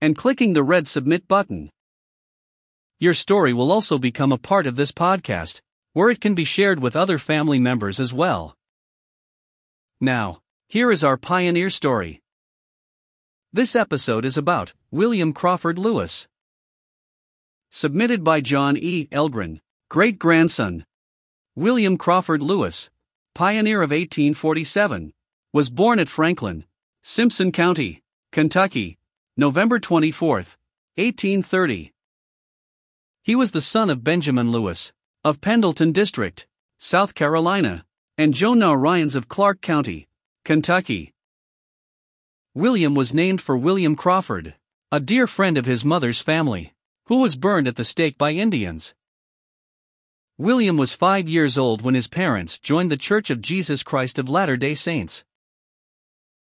and clicking the red Submit button. Your story will also become a part of this podcast, where it can be shared with other family members as well. Now, here is our pioneer story. This episode is about William Crawford Lewis. Submitted by John E. Elgren, great grandson. William Crawford Lewis, pioneer of 1847, was born at Franklin, Simpson County, Kentucky, November 24, 1830. He was the son of Benjamin Lewis, of Pendleton District, South Carolina, and Jonah Ryans of Clark County, Kentucky. William was named for William Crawford, a dear friend of his mother's family, who was burned at the stake by Indians. William was five years old when his parents joined the Church of Jesus Christ of Latter day Saints.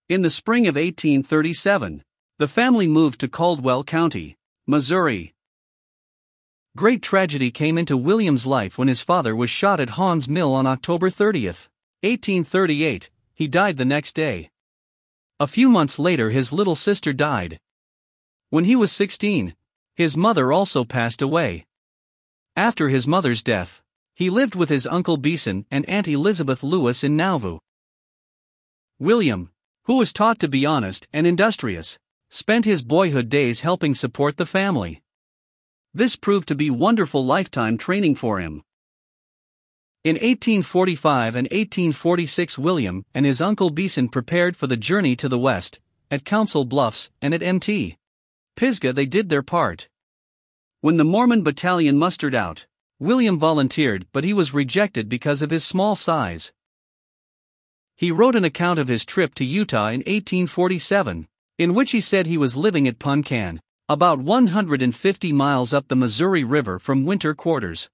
In the spring of 1837, the family moved to Caldwell County, Missouri. Great tragedy came into William's life when his father was shot at Haun's Mill on October 30, 1838. He died the next day. A few months later, his little sister died. When he was 16, his mother also passed away. After his mother's death, he lived with his uncle Beeson and Aunt Elizabeth Lewis in Nauvoo. William, who was taught to be honest and industrious, spent his boyhood days helping support the family. This proved to be wonderful lifetime training for him. In 1845 and 1846, William and his uncle Beeson prepared for the journey to the west. At Council Bluffs and at Mt. Pisgah, they did their part. When the Mormon battalion mustered out, William volunteered, but he was rejected because of his small size. He wrote an account of his trip to Utah in 1847 in which he said he was living at Punkan, about 150 miles up the Missouri River from winter quarters.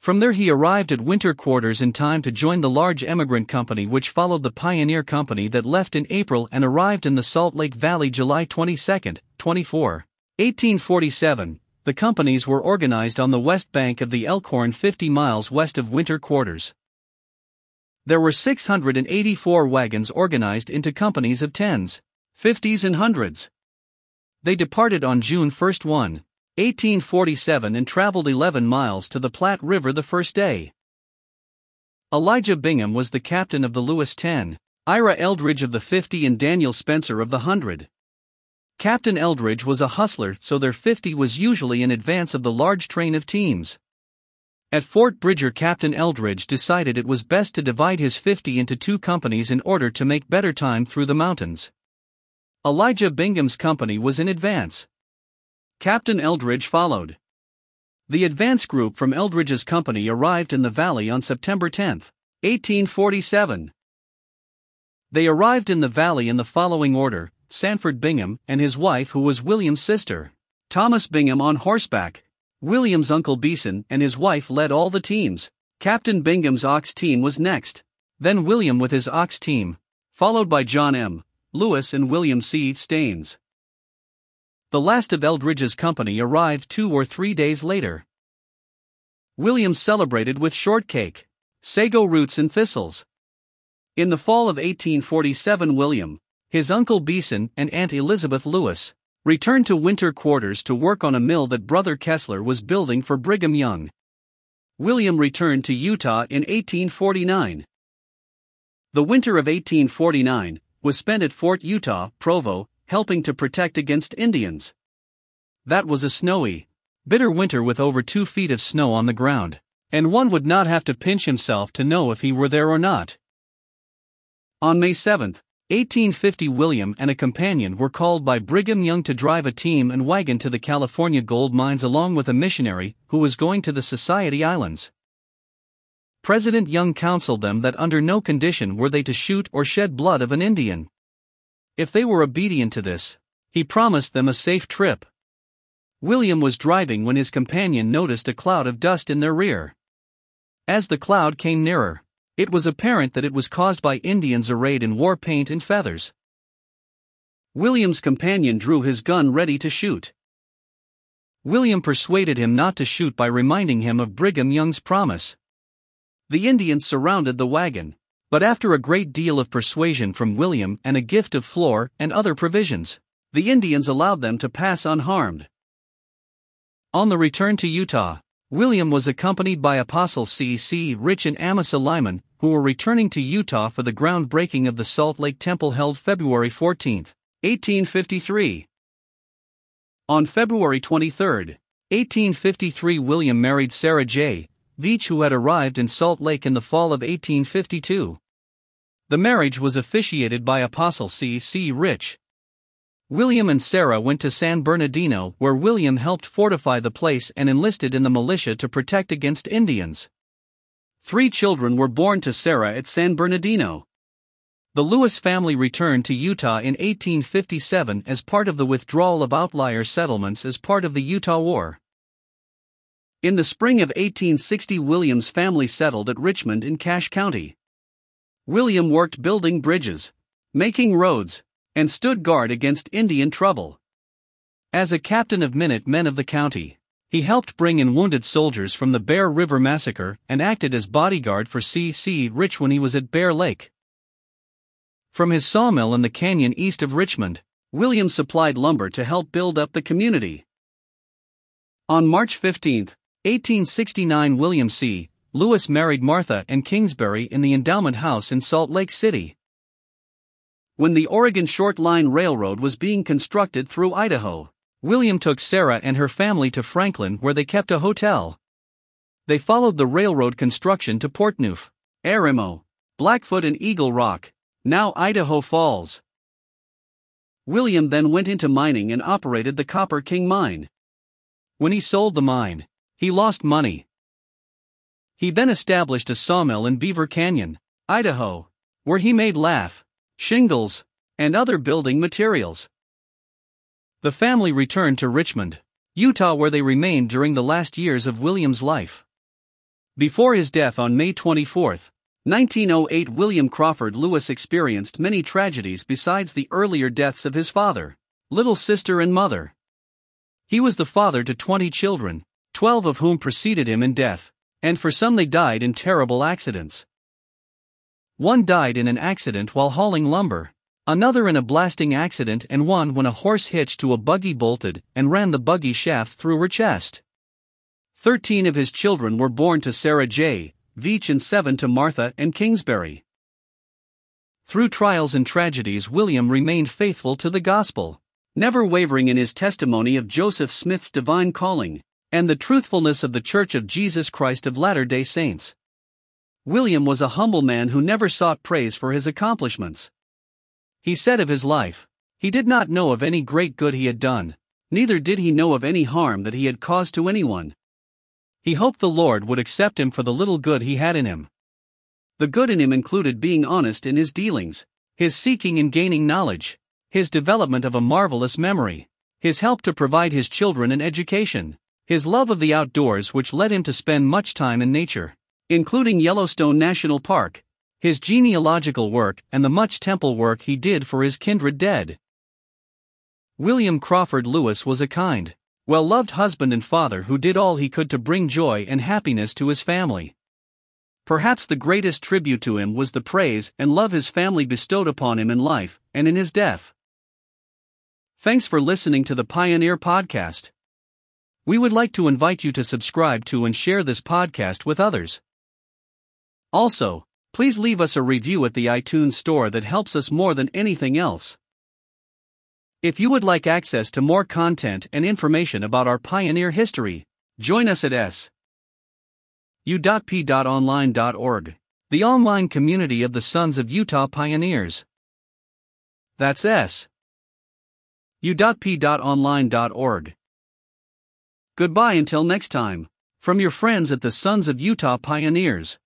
From there, he arrived at winter quarters in time to join the large emigrant company which followed the pioneer company that left in April and arrived in the Salt Lake Valley July 22, 24, 1847. The companies were organized on the west bank of the Elkhorn 50 miles west of winter quarters. There were 684 wagons organized into companies of tens. 50s and hundreds. They departed on June 1, 1, 1847 and traveled 11 miles to the Platte River the first day. Elijah Bingham was the captain of the Lewis 10, Ira Eldredge of the 50 and Daniel Spencer of the 100. Captain Eldredge was a hustler, so their 50 was usually in advance of the large train of teams. At Fort Bridger, Captain Eldredge decided it was best to divide his 50 into two companies in order to make better time through the mountains. Elijah Bingham's company was in advance. Captain Eldredge followed. The advance group from Eldredge's company arrived in the valley on September 10, 1847. They arrived in the valley in the following order Sanford Bingham and his wife, who was William's sister, Thomas Bingham on horseback. William's uncle Beeson and his wife led all the teams. Captain Bingham's ox team was next. Then William with his ox team, followed by John M. Lewis and William C. Staines. The last of Eldredge's company arrived two or three days later. William celebrated with shortcake, sago roots, and thistles. In the fall of 1847, William, his uncle Beeson, and Aunt Elizabeth Lewis returned to winter quarters to work on a mill that Brother Kesler was building for Brigham Young. William returned to Utah in 1849. The winter of 1849, was spent at Fort Utah, Provo, helping to protect against Indians. That was a snowy, bitter winter with over two feet of snow on the ground, and one would not have to pinch himself to know if he were there or not. On May 7, 1850, William and a companion were called by Brigham Young to drive a team and wagon to the California gold mines along with a missionary who was going to the Society Islands. President Young counseled them that under no condition were they to shoot or shed blood of an Indian. If they were obedient to this, he promised them a safe trip. William was driving when his companion noticed a cloud of dust in their rear. As the cloud came nearer, it was apparent that it was caused by Indians arrayed in war paint and feathers. William's companion drew his gun ready to shoot. William persuaded him not to shoot by reminding him of Brigham Young's promise. The Indians surrounded the wagon, but after a great deal of persuasion from William and a gift of flour and other provisions, the Indians allowed them to pass unharmed. On the return to Utah, William was accompanied by Apostle C. C. Rich and Amasa Lyman, who were returning to Utah for the groundbreaking of the Salt Lake Temple held February 14, 1853. On February 23, 1853, William married Sarah J. Veach, who had arrived in Salt Lake in the fall of 1852. The marriage was officiated by Apostle C. C. Rich. William and Sarah went to San Bernardino, where William helped fortify the place and enlisted in the militia to protect against Indians. Three children were born to Sarah at San Bernardino. The Lewis family returned to Utah in 1857 as part of the withdrawal of outlier settlements as part of the Utah War. In the spring of 1860, William's family settled at Richmond in Cache County. William worked building bridges, making roads, and stood guard against Indian trouble. As a captain of minute men of the county, he helped bring in wounded soldiers from the Bear River Massacre and acted as bodyguard for C. C. Rich when he was at Bear Lake. From his sawmill in the canyon east of Richmond, William supplied lumber to help build up the community. On March 15, 1869, William C. Lewis married Martha Ann Kingsbury in the Endowment House in Salt Lake City. When the Oregon Short Line Railroad was being constructed through Idaho, William took Sarah and her family to Franklin where they kept a hotel. They followed the railroad construction to Portneuf, Arimo, Blackfoot, and Eagle Rock now Idaho Falls. William then went into mining and operated the Copper King mine. When he sold the mine, he lost money. He then established a sawmill in Beaver Canyon, Idaho, where he made lath, shingles, and other building materials. The family returned to Richmond, Utah, where they remained during the last years of William's life. Before his death on May 24, 1908 William Crawford Lewis experienced many tragedies besides the earlier deaths of his father, little sister, and mother. He was the father to 20 children, 12 of whom preceded him in death, and for some they died in terrible accidents. One died in an accident while hauling lumber, another in a blasting accident, and one when a horse hitched to a buggy bolted and ran the buggy shaft through her chest. Thirteen of his children were born to Sarah J., Veach and seven to Martha Ann Kingsbury. Through trials and tragedies, William remained faithful to the gospel, never wavering in his testimony of Joseph Smith's divine calling and the truthfulness of the Church of Jesus Christ of Latter day Saints. William was a humble man who never sought praise for his accomplishments. He said of his life, he did not know of any great good he had done, neither did he know of any harm that he had caused to anyone. He hoped the Lord would accept him for the little good he had in him. The good in him included being honest in his dealings, his seeking and gaining knowledge, his development of a marvelous memory, his help to provide his children an education, his love of the outdoors, which led him to spend much time in nature, including Yellowstone National Park, his genealogical work, and the much temple work he did for his kindred dead. William Crawford Lewis was a kind, well loved husband and father who did all he could to bring joy and happiness to his family. Perhaps the greatest tribute to him was the praise and love his family bestowed upon him in life and in his death. Thanks for listening to the Pioneer Podcast. We would like to invite you to subscribe to and share this podcast with others. Also, please leave us a review at the iTunes Store that helps us more than anything else. If you would like access to more content and information about our pioneer history, join us at su.p.online.org, the online community of the Sons of Utah Pioneers. That's s. u.p.online.org. Goodbye until next time, from your friends at the Sons of Utah Pioneers.